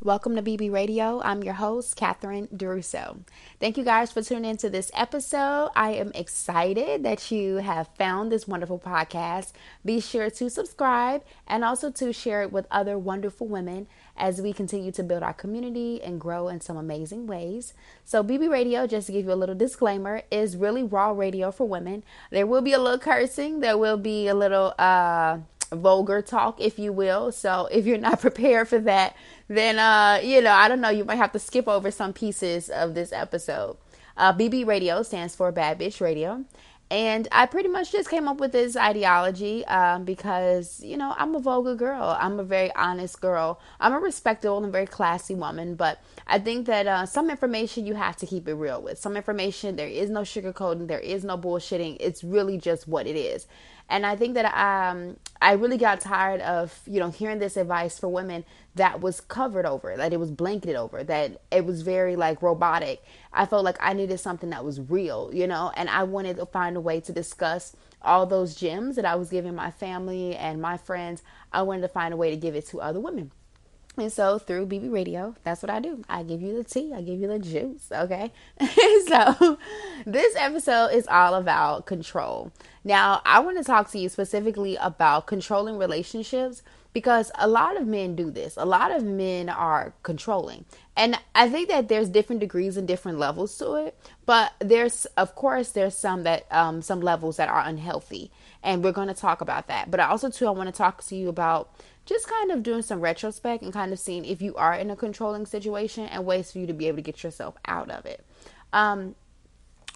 Welcome to BB Radio. I'm your host, Catherine Duroseau. Thank you guys for tuning into this episode. I am excited that you have found this wonderful podcast. Be sure to subscribe and also to share it with other wonderful women as we continue to build our community and grow in some amazing ways. So, BB Radio, just to give you a little disclaimer, is really raw radio for women. There will be a little cursing, there will be a little, uh, vulgar talk, if you will. So if you're not prepared for that, then uh, you know, I don't know, you might have to skip over some pieces of this episode. Uh, BB Radio stands for Bad Bitch Radio. And I pretty much just came up with this ideology um, because, you know, I'm a vulgar girl. I'm a very honest girl. I'm a respectable and very classy woman. But I think that uh, some information you have to keep it real with. Some information, there is no sugarcoating, there is no bullshitting. It's really just what it is. And I think that um, I really got tired of, you know, hearing this advice for women that was covered over, that it was blanketed over, that it was very like robotic. I felt like I needed something that was real, you know, and I wanted to find a way to discuss all those gems that I was giving my family and my friends. I wanted to find a way to give it to other women. And so through BB Radio, that's what I do. I give you the tea, I give you the juice, okay? so this episode is all about control. Now, I want to talk to you specifically about controlling relationships because a lot of men do this. A lot of men are controlling. And I think that there's different degrees and different levels to it, but there's of course there's some that um some levels that are unhealthy. And we're going to talk about that. But also too I want to talk to you about just kind of doing some retrospect and kind of seeing if you are in a controlling situation and ways for you to be able to get yourself out of it. Um,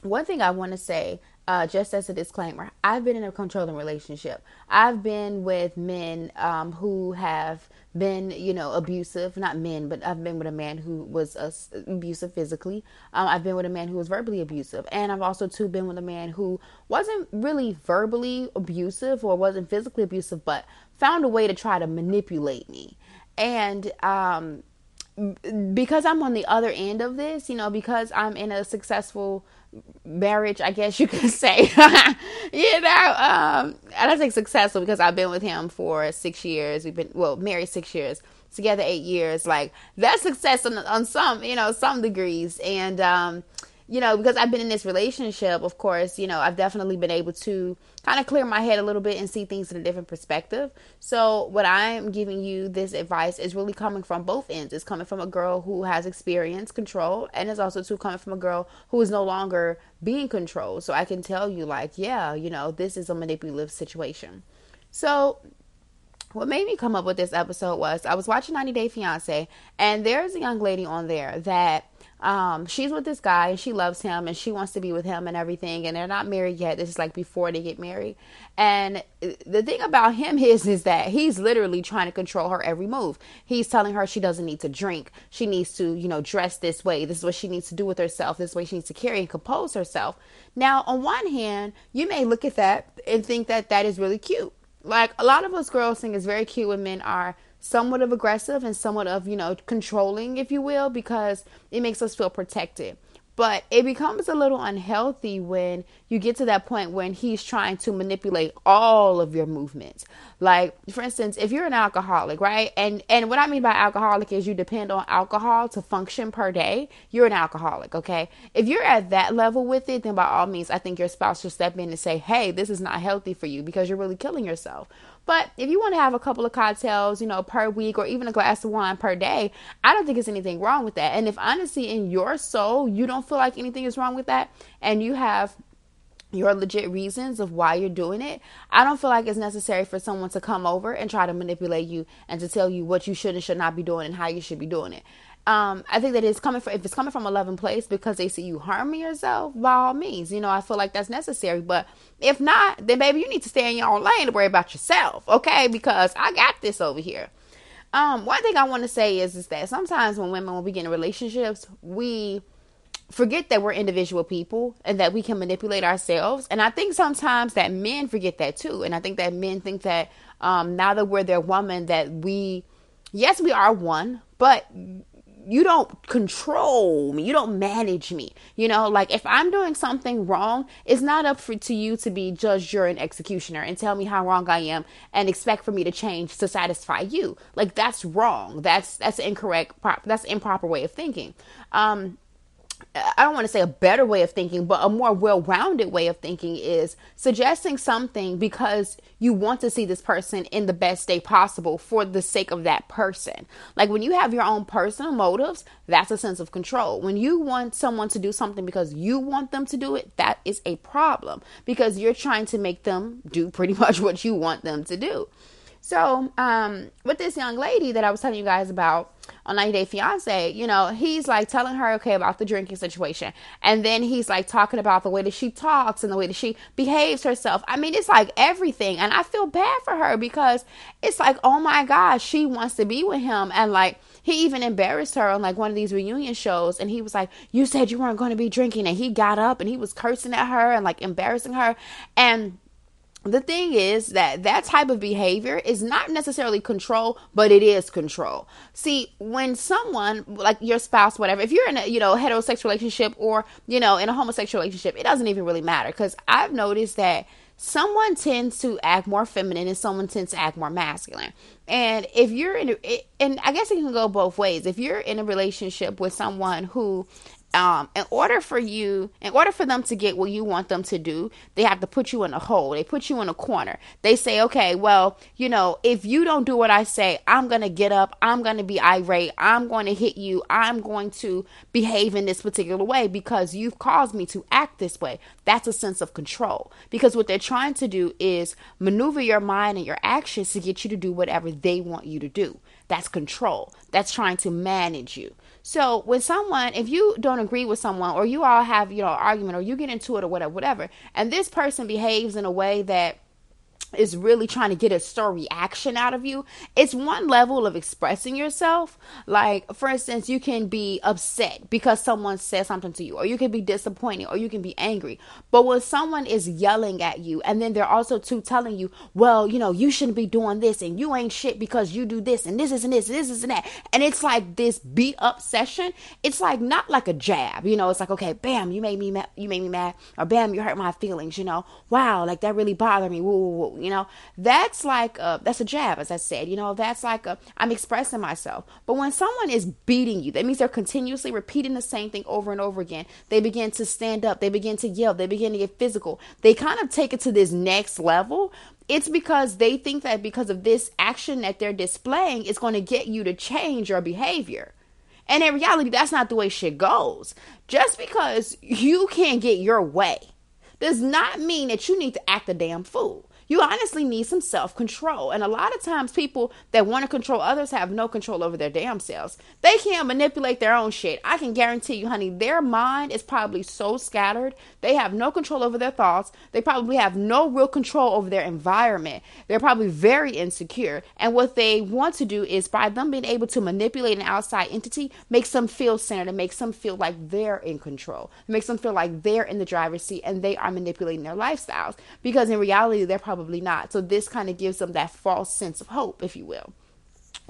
one thing I want to say, uh, just as a disclaimer, I've been in a controlling relationship. I've been with men um, who have been, you know, abusive. Not men, but I've been with a man who was uh, abusive physically. Um, I've been with a man who was verbally abusive, and I've also too been with a man who wasn't really verbally abusive or wasn't physically abusive, but found a way to try to manipulate me. And um, because I'm on the other end of this, you know, because I'm in a successful marriage, I guess you could say, you know, um, I don't think successful because I've been with him for six years. We've been, well, married six years, together eight years. Like that's success on, on some, you know, some degrees. And, um, you know, because I've been in this relationship, of course, you know, I've definitely been able to kind of clear my head a little bit and see things in a different perspective. So, what I'm giving you this advice is really coming from both ends. It's coming from a girl who has experience control, and it's also too coming from a girl who is no longer being controlled. So, I can tell you, like, yeah, you know, this is a manipulative situation. So, what made me come up with this episode was I was watching 90 Day Fiance, and there's a young lady on there that um, she's with this guy and she loves him and she wants to be with him and everything and they're not married yet. This is like before they get married. And the thing about him is is that he's literally trying to control her every move. He's telling her she doesn't need to drink. She needs to you know dress this way. This is what she needs to do with herself. This way she needs to carry and compose herself. Now on one hand you may look at that and think that that is really cute like a lot of us girls think it's very cute when men are somewhat of aggressive and somewhat of, you know, controlling, if you will, because it makes us feel protected. But it becomes a little unhealthy when you get to that point when he's trying to manipulate all of your movements. Like, for instance, if you're an alcoholic, right? And and what I mean by alcoholic is you depend on alcohol to function per day. You're an alcoholic, okay? If you're at that level with it, then by all means, I think your spouse should step in and say, "Hey, this is not healthy for you because you're really killing yourself." But if you want to have a couple of cocktails, you know, per week or even a glass of wine per day, I don't think there's anything wrong with that. And if honestly in your soul you don't feel like anything is wrong with that and you have your legit reasons of why you're doing it, I don't feel like it's necessary for someone to come over and try to manipulate you and to tell you what you should and should not be doing and how you should be doing it um, I think that it's coming from if it's coming from a loving place because they see you harming yourself, by all means, you know, I feel like that's necessary. But if not, then baby, you need to stay in your own lane to worry about yourself, okay? Because I got this over here. Um, one thing I want to say is is that sometimes when women when we get in relationships, we forget that we're individual people and that we can manipulate ourselves. And I think sometimes that men forget that too. And I think that men think that um, now that we're their woman, that we, yes, we are one, but you don't control me. You don't manage me. You know like if i'm doing something wrong it's not up for to you to be judge jury and executioner and tell me how wrong i am and expect for me to change to satisfy you. Like that's wrong. That's that's incorrect that's improper way of thinking. Um I don't want to say a better way of thinking, but a more well rounded way of thinking is suggesting something because you want to see this person in the best state possible for the sake of that person. Like when you have your own personal motives, that's a sense of control. When you want someone to do something because you want them to do it, that is a problem because you're trying to make them do pretty much what you want them to do. So, um, with this young lady that I was telling you guys about on 90 Day Fiance, you know, he's like telling her, okay, about the drinking situation. And then he's like talking about the way that she talks and the way that she behaves herself. I mean, it's like everything. And I feel bad for her because it's like, oh my gosh, she wants to be with him. And like, he even embarrassed her on like one of these reunion shows and he was like you said you weren't going to be drinking and he got up and he was cursing at her and like embarrassing her and the thing is that that type of behavior is not necessarily control but it is control. See when someone like your spouse whatever if you're in a you know heterosexual relationship or you know in a homosexual relationship it doesn't even really matter because i've noticed that someone tends to act more feminine and someone tends to act more masculine. And if you're in a, and i guess it can go both ways. If you're in a relationship with someone who um, in order for you, in order for them to get what you want them to do, they have to put you in a hole. They put you in a corner. They say, okay, well, you know, if you don't do what I say, I'm going to get up. I'm going to be irate. I'm going to hit you. I'm going to behave in this particular way because you've caused me to act this way. That's a sense of control because what they're trying to do is maneuver your mind and your actions to get you to do whatever they want you to do. That's control. That's trying to manage you. So when someone, if you don't agree with someone, or you all have you know argument, or you get into it, or whatever, whatever, and this person behaves in a way that is really trying to get a stir reaction out of you. It's one level of expressing yourself. Like, for instance, you can be upset because someone said something to you, or you can be disappointed, or you can be angry. But when someone is yelling at you, and then they're also too telling you, well, you know, you shouldn't be doing this, and you ain't shit because you do this, and this is and this, and this is and that, and it's like this beat up session. It's like not like a jab, you know. It's like, okay, bam, you made me mad, you made me mad, or bam, you hurt my feelings, you know. Wow, like that really bothered me. Woo, woo, woo you know? That's like a, that's a jab as i said you know? That's like a i'm expressing myself. But when someone is beating you that means they're continuously repeating the same thing over and over again. They begin to stand up. They begin to yell. They begin to get physical. They kind of take it to this next level. It's because they think that because of this action that they're displaying it's going to get you to change your behavior. And in reality that's not the way shit goes. Just because you can't get your way does not mean that you need to act a damn fool you honestly need some self control. And a lot of times, people that want to control others have no control over their damn selves. They can't manipulate their own shit. I can guarantee you, honey, their mind is probably so scattered. They have no control over their thoughts. They probably have no real control over their environment. They're probably very insecure. And what they want to do is by them being able to manipulate an outside entity, makes them feel centered and makes them feel like they're in control. It makes them feel like they're in the driver's seat and they are manipulating their lifestyles. Because in reality, they're probably probably not. So this kind of gives them that false sense of hope, if you will.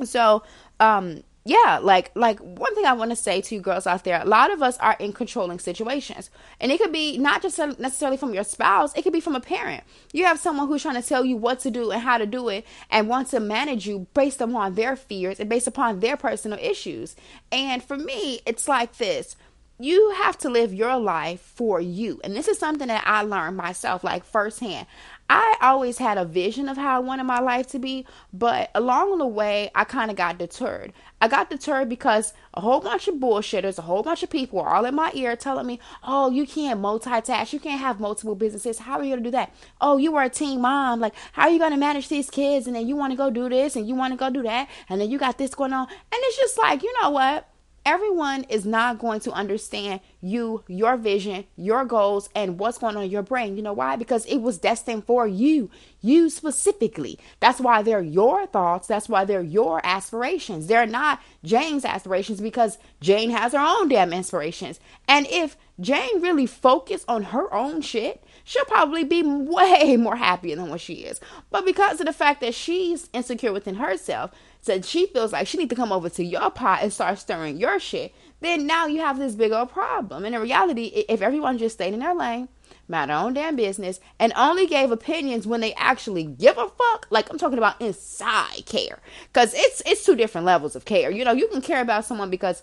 So, um, yeah, like like one thing I want to say to you girls out there, a lot of us are in controlling situations. And it could be not just necessarily from your spouse, it could be from a parent. You have someone who's trying to tell you what to do and how to do it and wants to manage you based upon their fears and based upon their personal issues. And for me, it's like this you have to live your life for you. And this is something that I learned myself, like firsthand. I always had a vision of how I wanted my life to be, but along the way, I kind of got deterred. I got deterred because a whole bunch of bullshitters, a whole bunch of people were all in my ear telling me, oh, you can't multitask. You can't have multiple businesses. How are you going to do that? Oh, you are a teen mom. Like, how are you going to manage these kids? And then you want to go do this and you want to go do that. And then you got this going on. And it's just like, you know what? Everyone is not going to understand you, your vision, your goals, and what's going on in your brain. You know why? Because it was destined for you, you specifically. That's why they're your thoughts. That's why they're your aspirations. They're not Jane's aspirations because Jane has her own damn inspirations. And if Jane really focused on her own shit, she'll probably be way more happier than what she is. But because of the fact that she's insecure within herself, said she feels like she need to come over to your pot and start stirring your shit, then now you have this big old problem. And in reality, if everyone just stayed in their lane, mind their own damn business, and only gave opinions when they actually give a fuck, like I'm talking about inside care, because it's it's two different levels of care. You know, you can care about someone because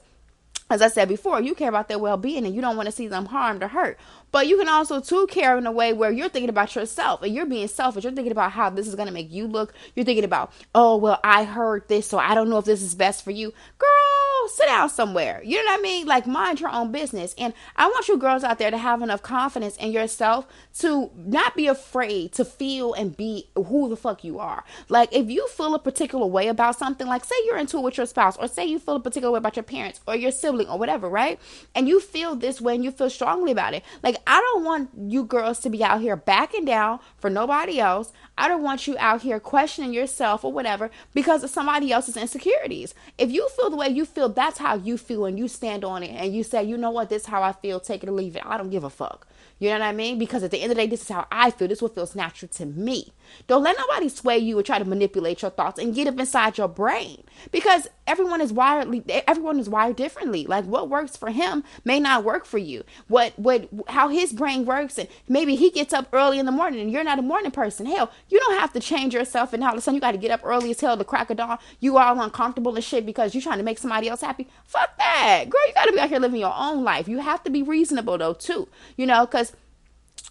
as I said before, you care about their well being and you don't want to see them harmed or hurt. But you can also too care in a way where you're thinking about yourself and you're being selfish. You're thinking about how this is gonna make you look. You're thinking about, oh well, I heard this, so I don't know if this is best for you. Girl, Oh, sit down somewhere. You know what I mean? Like mind your own business. And I want you girls out there to have enough confidence in yourself to not be afraid to feel and be who the fuck you are. Like if you feel a particular way about something, like say you're into it with your spouse, or say you feel a particular way about your parents or your sibling or whatever, right? And you feel this way and you feel strongly about it. Like I don't want you girls to be out here backing down for nobody else. I don't want you out here questioning yourself or whatever because of somebody else's insecurities. If you feel the way you feel, that's how you feel, and you stand on it and you say, you know what, this is how I feel, take it or leave it. I don't give a fuck. You know what I mean? Because at the end of the day, this is how I feel. This is what feels natural to me. Don't let nobody sway you or try to manipulate your thoughts and get up inside your brain. Because everyone is wired everyone is wired differently. Like what works for him may not work for you. What what how his brain works and maybe he gets up early in the morning and you're not a morning person. Hell, you don't have to change yourself and all of a sudden you got to get up early as hell to crack a dawn. You all uncomfortable and shit because you're trying to make somebody else happy. Fuck that. Girl, you got to be out here living your own life. You have to be reasonable though too. You know, cuz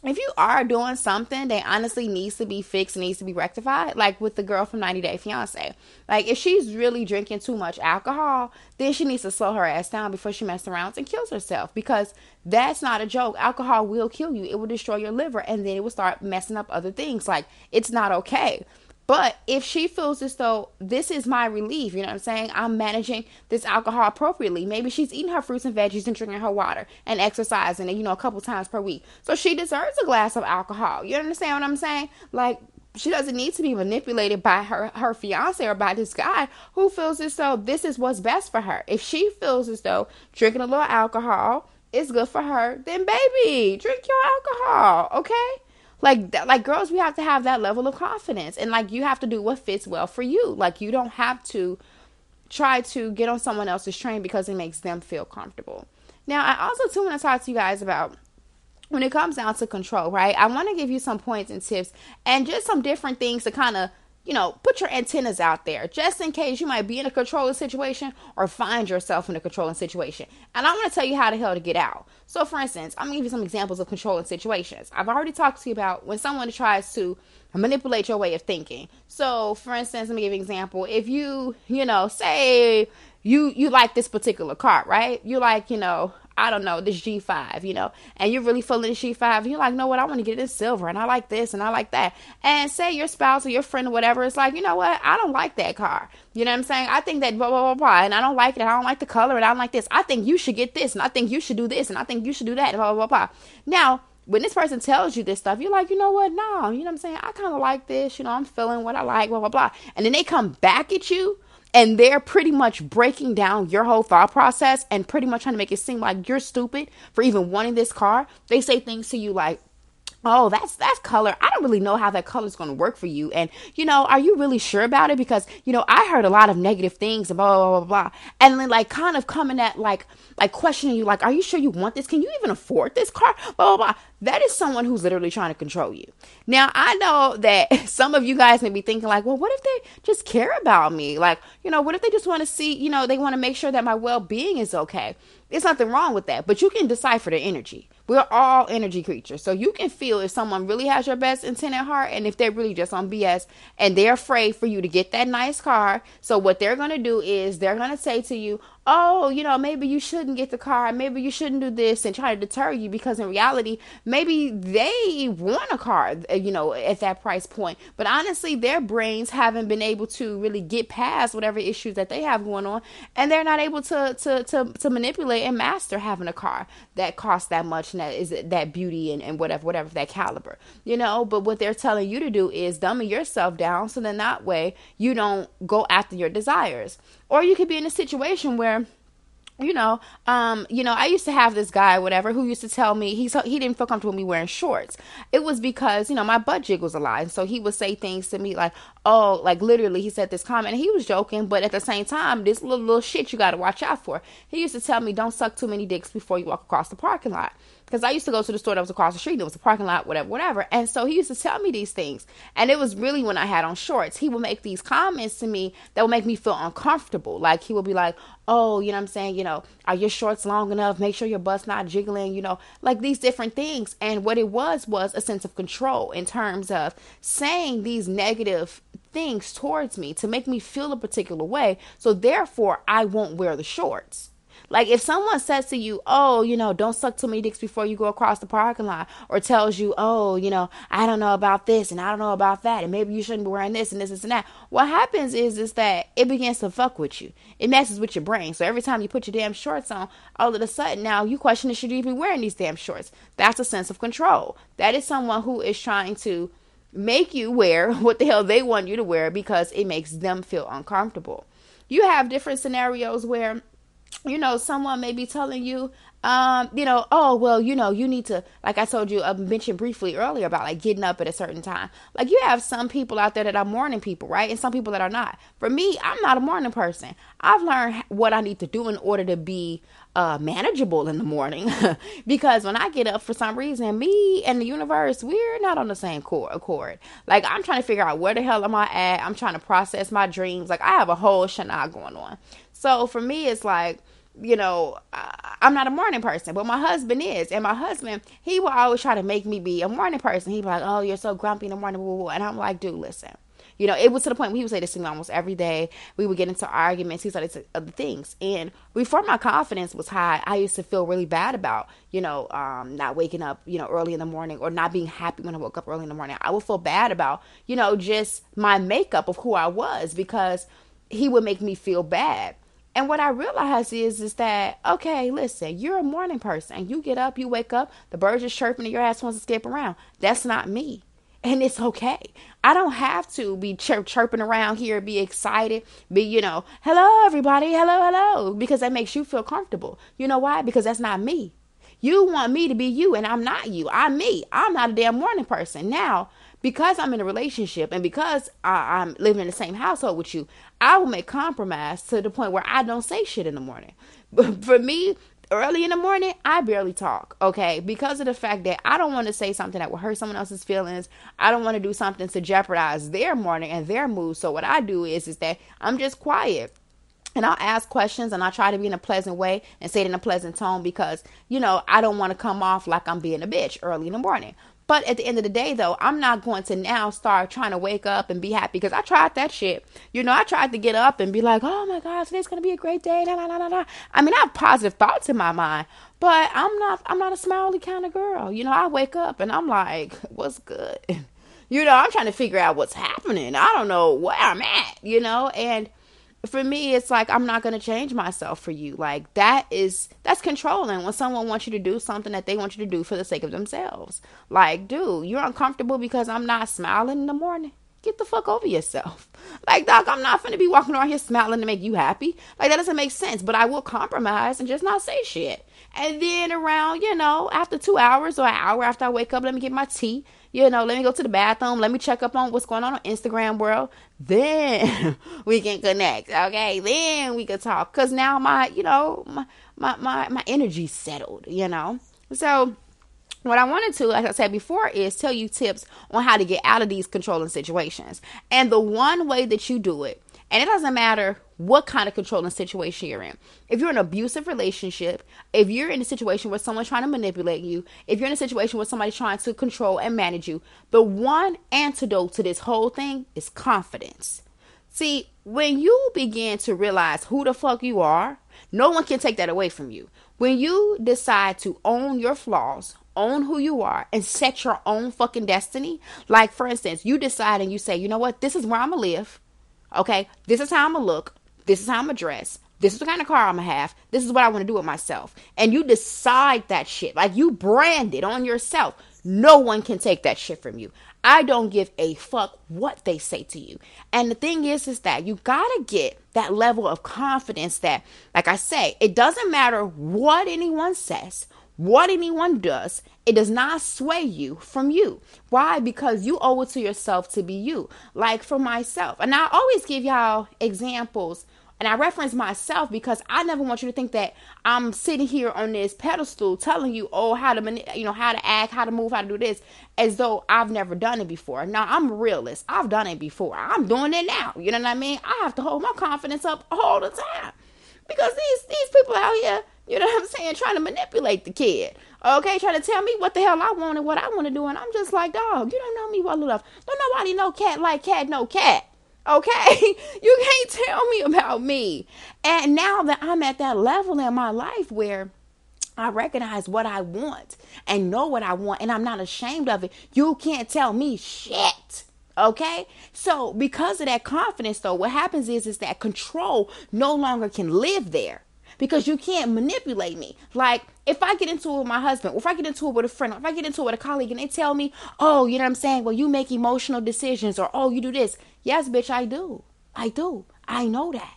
if you are doing something that honestly needs to be fixed, needs to be rectified, like with the girl from 90 Day Fiance, like if she's really drinking too much alcohol, then she needs to slow her ass down before she messes around and kills herself because that's not a joke. Alcohol will kill you, it will destroy your liver, and then it will start messing up other things. Like it's not okay. But if she feels as though this is my relief, you know what I'm saying? I'm managing this alcohol appropriately. Maybe she's eating her fruits and veggies and drinking her water and exercising, you know, a couple times per week. So she deserves a glass of alcohol. You understand what I'm saying? Like, she doesn't need to be manipulated by her her fiance or by this guy who feels as though this is what's best for her. If she feels as though drinking a little alcohol is good for her, then baby, drink your alcohol, okay? Like like girls we have to have that level of confidence. And like you have to do what fits well for you. Like you don't have to try to get on someone else's train because it makes them feel comfortable. Now i also too want to talk to you guys about when it comes down to control right? I want to give you some points and tips and just some different things to kind of you know, put your antennas out there just in case you might be in a controlling situation or find yourself in a controlling situation. And I want to tell you how the hell to get out. So, for instance, I'm going to give you some examples of controlling situations. I've already talked to you about when someone tries to manipulate your way of thinking. So, for instance, let me give an example. If you, you know, say you you like this particular car, right? You like, you know, I don't know, this G5, you know, and you're really feeling the G5, and you're like, know what, I want to get in silver, and I like this, and I like that. And say your spouse or your friend or whatever is like, you know what, I don't like that car. You know what I'm saying? I think that blah, blah, blah, blah, and I don't like it, I don't like the color, and I don't like this. I think you should get this, and I think you should do this, and I think you should do that, blah, blah, blah, blah. Now, when this person tells you this stuff, you're like, you know what? No, you know what I'm saying? I kind of like this. You know, I'm feeling what I like, blah, blah, blah. And then they come back at you and they're pretty much breaking down your whole thought process and pretty much trying to make it seem like you're stupid for even wanting this car. They say things to you like, oh that's that's color i don't really know how that color is going to work for you and you know are you really sure about it because you know i heard a lot of negative things and blah blah blah blah and then like kind of coming at like like questioning you like are you sure you want this can you even afford this car blah blah blah that is someone who's literally trying to control you. Now, I know that some of you guys may be thinking, like, well, what if they just care about me? Like, you know, what if they just want to see, you know, they want to make sure that my well being is okay? There's nothing wrong with that, but you can decipher the energy. We're all energy creatures. So you can feel if someone really has your best intent at heart and if they're really just on BS and they're afraid for you to get that nice car. So what they're going to do is they're going to say to you, oh, you know, maybe you shouldn't get the car, maybe you shouldn't do this, and try to deter you because in reality, maybe they want a car, uh, you know, at that price point. But honestly, their brains haven't been able to really get past whatever issues that they have going on, and they're not able to to to, to manipulate and master having a car that costs that much and that is that beauty and, and whatever, whatever that caliber, you know. But what they're telling you to do is dummy yourself down so then that way you don't go after your desires. Or you could be in a situation where you know, um, you know, I used to have this guy, whatever, who used to tell me he's he didn't feel comfortable me wearing shorts. It was because you know my butt jiggles a lot, and so he would say things to me like, oh, like literally, he said this comment. he was joking, but at the same time, this little little shit you got to watch out for. He used to tell me, don't suck too many dicks before you walk across the parking lot because I used to go to the store that was across the street. There was a parking lot, whatever, whatever. And so he used to tell me these things. And it was really when I had on shorts. He would make these comments to me that would make me feel uncomfortable. Like he would be like, "Oh, you know what I'm saying? You know, are your shorts long enough? Make sure your butt's not jiggling. You know, like these different things." And what it was was a sense of control in terms of saying these negative things towards me to make me feel a particular way. So therefore, I won't wear the shorts. Like if someone says to you, "Oh, you know, don't suck too many dicks before you go across the parking lot," or tells you, "Oh, you know, I don't know about this and I don't know about that, and maybe you shouldn't be wearing this and this, and that," what happens is is that it begins to fuck with you. It messes with your brain. So every time you put your damn shorts on, all of a sudden now you question, "Should you even be wearing these damn shorts?" That's a sense of control. That is someone who is trying to make you wear what the hell they want you to wear because it makes them feel uncomfortable. You have different scenarios where you know, someone may be telling you, um, you know, oh, well, you know, you need to, like I told you, I uh, mentioned briefly earlier about like getting up at a certain time. Like you have some people out there that are morning people, right? And some people that are not. For me, I'm not a morning person. I've learned what I need to do in order to be uh, manageable in the morning because when I get up for some reason, me and the universe, we're not on the same cord, accord. Like I'm trying to figure out where the hell am I at? I'm trying to process my dreams. Like I have a whole shenanigans going on. So for me, it's like, you know, I'm not a morning person, but my husband is. And my husband, he will always try to make me be a morning person. He'd be like, oh, you're so grumpy in the morning. Blah, blah, blah. And I'm like, dude, listen. You know, it was to the point where he would say this to me almost every day. We would get into arguments. He to other things. And before my confidence was high, I used to feel really bad about, you know, um, not waking up, you know, early in the morning or not being happy when I woke up early in the morning. I would feel bad about, you know, just my makeup of who I was because he would make me feel bad. And what I realized is is that okay, listen, you're a morning person. You get up, you wake up, the birds are chirping, and your ass wants to skip around. That's not me, and it's okay. I don't have to be chir- chirping around here, be excited, be you know, hello everybody, hello hello, because that makes you feel comfortable. You know why? Because that's not me. You want me to be you, and I'm not you. I'm me. I'm not a damn morning person. Now, because I'm in a relationship and because I, am living in the same household with you, I will make compromise to the point where I don't say shit in the morning. But for me, early in the morning, I barely talk, okay? Because of the fact that I don't want to say something that will hurt someone else's feelings. I don't want to do something to jeopardize their morning and their mood. So what I do is is that I'm just quiet and I'll ask questions and I'll try to be in a pleasant way and say it in a pleasant tone because, you know, I don't want to come off like I'm being a bitch early in the morning. But at the end of the day, though, I'm not going to now start trying to wake up and be happy because I tried that shit. You know, I tried to get up and be like, oh my God, today's going to be a great day. Nah, nah, nah, nah. I mean, I have positive thoughts in my mind, but I'm not, I'm not a smiley kind of girl. You know, I wake up and I'm like, what's good? You know, I'm trying to figure out what's happening. I don't know where I'm at, you know, and for me it's like i'm not going to change myself for you. Like that is that's controlling when someone wants you to do something that they want you to do for the sake of themselves. Like dude you're uncomfortable because i'm not smiling in the morning get the fuck over yourself like doc i'm not to be walking around here smiling to make you happy like that doesn't make sense but i will compromise and just not say shit and then around you know after two hours or an hour after i wake up let me get my tea you know, let me go to the bathroom, let me check up on what's going on on Instagram world. Then we can connect. Okay. Then we can talk. Cause now my, you know, my my my, my energy's settled, you know. So what I wanted to, as I said before, is tell you tips on how to get out of these controlling situations. And the one way that you do it and it doesn't matter what kind of controlling situation you're in. If you're in an abusive relationship, if you're in a situation where someone's trying to manipulate you, if you're in a situation where somebody's trying to control and manage you, the one antidote to this whole thing is confidence. See, when you begin to realize who the fuck you are, no one can take that away from you. When you decide to own your flaws, own who you are, and set your own fucking destiny, like for instance, you decide and you say, you know what, this is where I'm gonna live. Okay, this is how I'm gonna look. This is how I'm gonna dress. This is the kind of car I'm gonna have. This is what I want to do with myself. And you decide that shit. Like you brand it on yourself. No one can take that shit from you. I don't give a fuck what they say to you. And the thing is, is that you gotta get that level of confidence that, like I say, it doesn't matter what anyone says, what anyone does, it does not sway you from you. Why? Because you owe it to yourself to be you. Like for myself. And I always give y'all examples and I reference myself because I never want you to think that I'm sitting here on this pedestal telling you, oh, how to, you know, how to act, how to move, how to do this, as though I've never done it before. Now I'm a realist. I've done it before. I'm doing it now. You know what I mean? I have to hold my confidence up all the time because these these people out here, you know what I'm saying, trying to manipulate the kid. Okay, trying to tell me what the hell I want and what I want to do, and I'm just like, dog, you don't know me well enough. Don't nobody know cat like cat, no cat. Okay, you can't tell me about me. And now that I'm at that level in my life where I recognize what I want and know what I want, and I'm not ashamed of it, you can't tell me shit. Okay? So, because of that confidence, though, what happens is, is that control no longer can live there because you can't manipulate me. Like if I get into it with my husband, or if I get into it with a friend, or if I get into it with a colleague and they tell me, oh, you know what I'm saying? Well, you make emotional decisions or oh, you do this. Yes, bitch, I do. I do. I know that.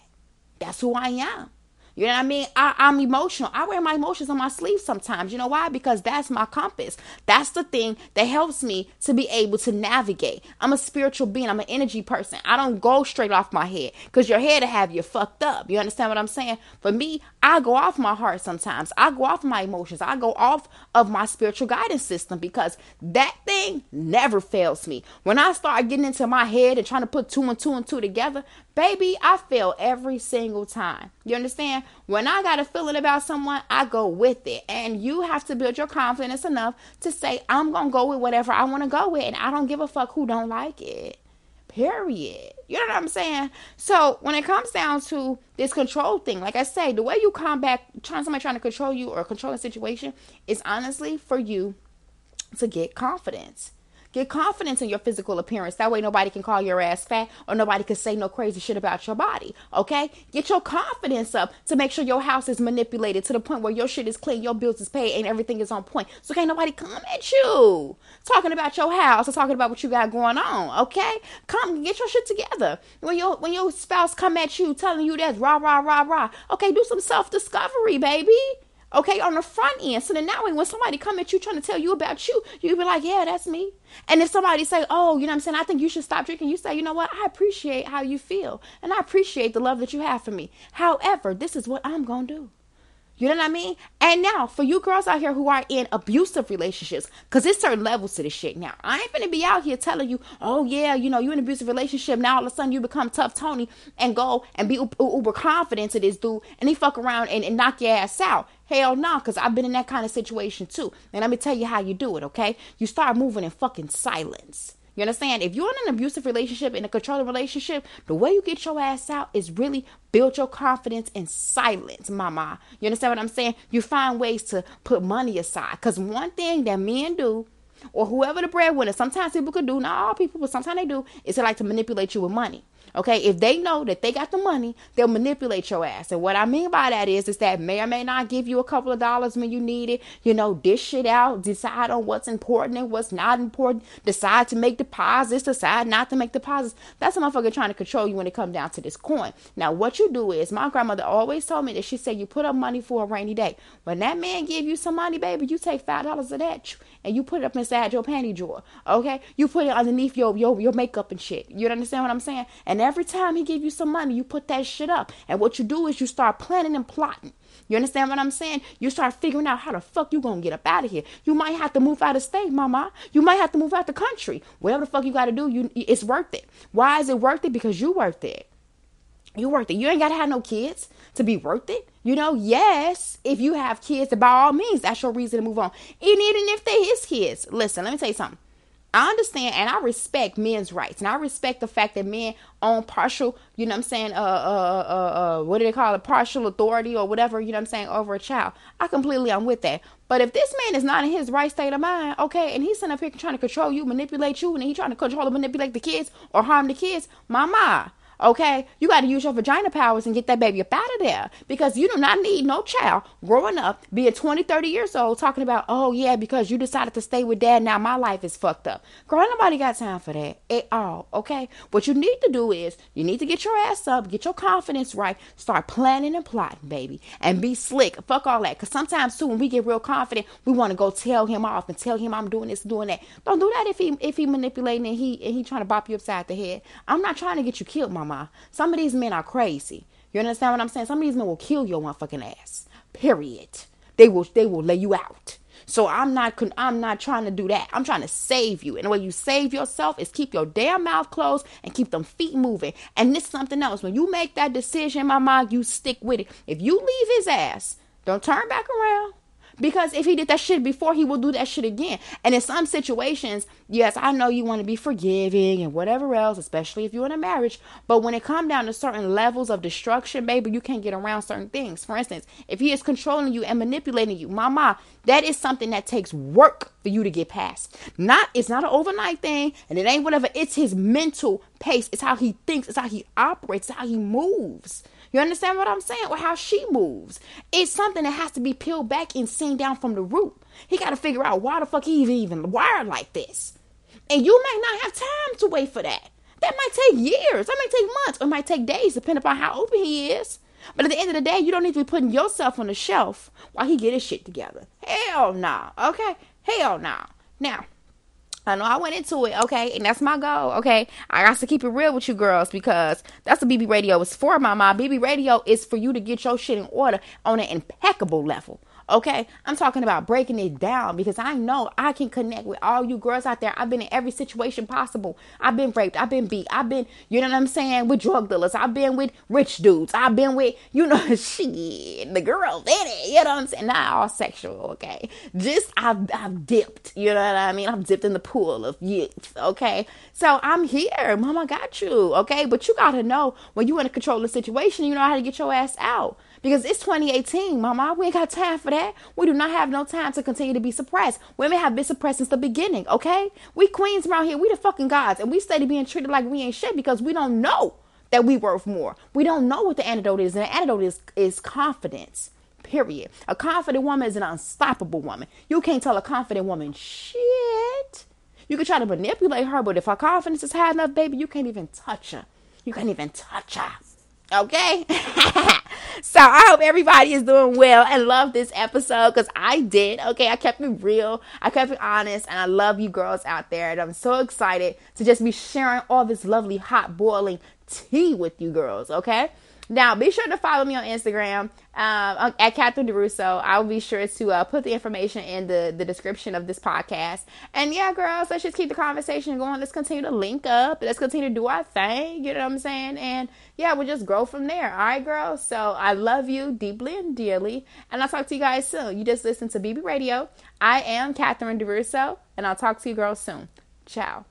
That's who I am. You know what I mean? I, I'm emotional. I wear my emotions on my sleeve sometimes. You know why? Because that's my compass. That's the thing that helps me to be able to navigate. I'm a spiritual being. I'm an energy person. I don't go straight off my head because your head to have you fucked up. You understand what I'm saying? For me, I go off my heart sometimes. I go off my emotions. I go off of my spiritual guidance system because that thing never fails me. When I start getting into my head and trying to put two and two and two together, Baby, I fail every single time. You understand? When I got a feeling about someone, I go with it. And you have to build your confidence enough to say, I'm going to go with whatever I want to go with. And I don't give a fuck who don't like it. Period. You know what I'm saying? So when it comes down to this control thing, like I say, the way you combat trying somebody trying to control you or control a situation is honestly for you to get confidence. Get confidence in your physical appearance. That way nobody can call your ass fat or nobody can say no crazy shit about your body. Okay? Get your confidence up to make sure your house is manipulated to the point where your shit is clean, your bills is paid, and everything is on point. So can't nobody come at you talking about your house or talking about what you got going on. Okay? Come get your shit together. When your when your spouse come at you telling you that's rah rah rah rah. Okay, do some self-discovery, baby okay, on the front end. So then now when somebody come at you trying to tell you about you, you be like, yeah, that's me. And if somebody say, oh, you know what I'm saying, I think you should stop drinking, you say, you know what, I appreciate how you feel. And I appreciate the love that you have for me. However, this is what I'm to do. You know what I mean? And now, for you girls out here who are in abusive relationships, because there's certain levels to this shit now. I ain't gonna be out here telling you, oh yeah, you know, you're in an abusive relationship. Now all of a sudden you become tough Tony and go and be uber confident to this dude and he fuck around and, and knock your ass out. Hell no, because I've been in that kind of situation too. And let me tell you how you do it, okay? You start moving in fucking silence. You understand? If you're in an abusive relationship, in a controlling relationship, the way you get your ass out is really build your confidence in silence, mama. You understand what I'm saying? You find ways to put money aside. Because one thing that men do, or whoever the breadwinner, sometimes people could do, not all people, but sometimes they do, is they like to manipulate you with money. Okay, if they know that they got the money, they'll manipulate your ass. And what I mean by that is, is that may or may not give you a couple of dollars when you need it. You know, dish shit out, decide on what's important and what's not important. Decide to make deposits, decide not to make deposits. That's a motherfucker trying to control you when it comes down to this coin. Now, what you do is, my grandmother always told me that she said you put up money for a rainy day. When that man give you some money, baby, you take five dollars of that and you put it up inside your panty drawer. Okay, you put it underneath your your your makeup and shit. You understand what I'm saying? And every time he give you some money, you put that shit up. And what you do is you start planning and plotting. You understand what I'm saying? You start figuring out how the fuck you gonna get up out of here. You might have to move out of state, mama. You might have to move out the country. Whatever the fuck you gotta do, you it's worth it. Why is it worth it? Because you worth it. You worth it. You ain't gotta have no kids to be worth it. You know, yes, if you have kids, by all means, that's your reason to move on. And even if they his kids, listen, let me tell you something. I understand and I respect men's rights. And I respect the fact that men own partial, you know what I'm saying, uh, uh, uh, uh, what do they call it, partial authority or whatever, you know what I'm saying, over a child. I completely, I'm with that. But if this man is not in his right state of mind, okay, and he's sitting up here trying to control you, manipulate you, and he's trying to control and manipulate the kids or harm the kids, mama, Okay, you got to use your vagina powers and get that baby up out of there because you do not need no child growing up, being 20, 30 years old, talking about, oh yeah, because you decided to stay with dad. Now my life is fucked up. Girl, nobody got time for that at all. Okay, what you need to do is you need to get your ass up, get your confidence right, start planning and plotting, baby, and be slick. Fuck all that. Because sometimes too, when we get real confident, we want to go tell him off and tell him I'm doing this, doing that. Don't do that if he if he manipulating and he and he trying to bop you upside the head. I'm not trying to get you killed, mama. Some of these men are crazy. You understand what I'm saying? Some of these men will kill your motherfucking ass. Period. They will they will lay you out. So I'm not I'm not trying to do that. I'm trying to save you. And the way you save yourself is keep your damn mouth closed and keep them feet moving. And this is something else. When you make that decision, my mom, you stick with it. If you leave his ass, don't turn back around. Because if he did that shit before, he will do that shit again. And in some situations, yes, I know you want to be forgiving and whatever else, especially if you're in a marriage. But when it comes down to certain levels of destruction, baby, you can't get around certain things. For instance, if he is controlling you and manipulating you, mama, that is something that takes work for you to get past. Not it's not an overnight thing, and it ain't whatever. It's his mental pace. It's how he thinks. It's how he operates. It's how he moves. You understand what I'm saying? Or how she moves. It's something that has to be peeled back and seen down from the root. He got to figure out why the fuck he even wired like this. And you may not have time to wait for that. That might take years. That might take months. Or it might take days, depending upon how open he is. But at the end of the day, you don't need to be putting yourself on the shelf while he get his shit together. Hell no. Nah. Okay? Hell no. Nah. Now, I know I went into it, okay, and that's my goal, okay. I got to keep it real with you girls because that's what BB Radio is for, my mom. BB Radio is for you to get your shit in order on an impeccable level. Okay, I'm talking about breaking it down because I know I can connect with all you girls out there. I've been in every situation possible. I've been raped. I've been beat. I've been, you know what I'm saying, with drug dealers. I've been with rich dudes. I've been with, you know, shit, the girls in it. You know what I'm saying? Not all sexual, okay? Just I've I've dipped. You know what I mean? I've dipped in the pool of youth. Okay, so I'm here. Mama got you. Okay, but you gotta know when you in a controlling situation, you know how to get your ass out. Because it's 2018, mama. We ain't got time for that. We do not have no time to continue to be suppressed. Women have been suppressed since the beginning, okay? We queens around here, we the fucking gods. And we steady being treated like we ain't shit because we don't know that we worth more. We don't know what the antidote is. And the antidote is, is confidence. Period. A confident woman is an unstoppable woman. You can't tell a confident woman shit. You can try to manipulate her, but if her confidence is high enough, baby, you can't even touch her. You can't even touch her. Okay? so I hope everybody is doing well and love this episode because I did. Okay, I kept it real, I kept it honest, and I love you girls out there. And I'm so excited to just be sharing all this lovely hot boiling tea with you girls. Okay. Now, be sure to follow me on Instagram um, at Catherine Duroseau. I'll be sure to uh, put the information in the, the description of this podcast. And yeah, girls, let's just keep the conversation going. Let's continue to link up. Let's continue to do our thing. You know what I'm saying? And yeah, we'll just grow from there. All right, girls? So I love you deeply and dearly. And I'll talk to you guys soon. You just listen to BB Radio. I am Catherine Duroseau, and I'll talk to you girls soon. Ciao.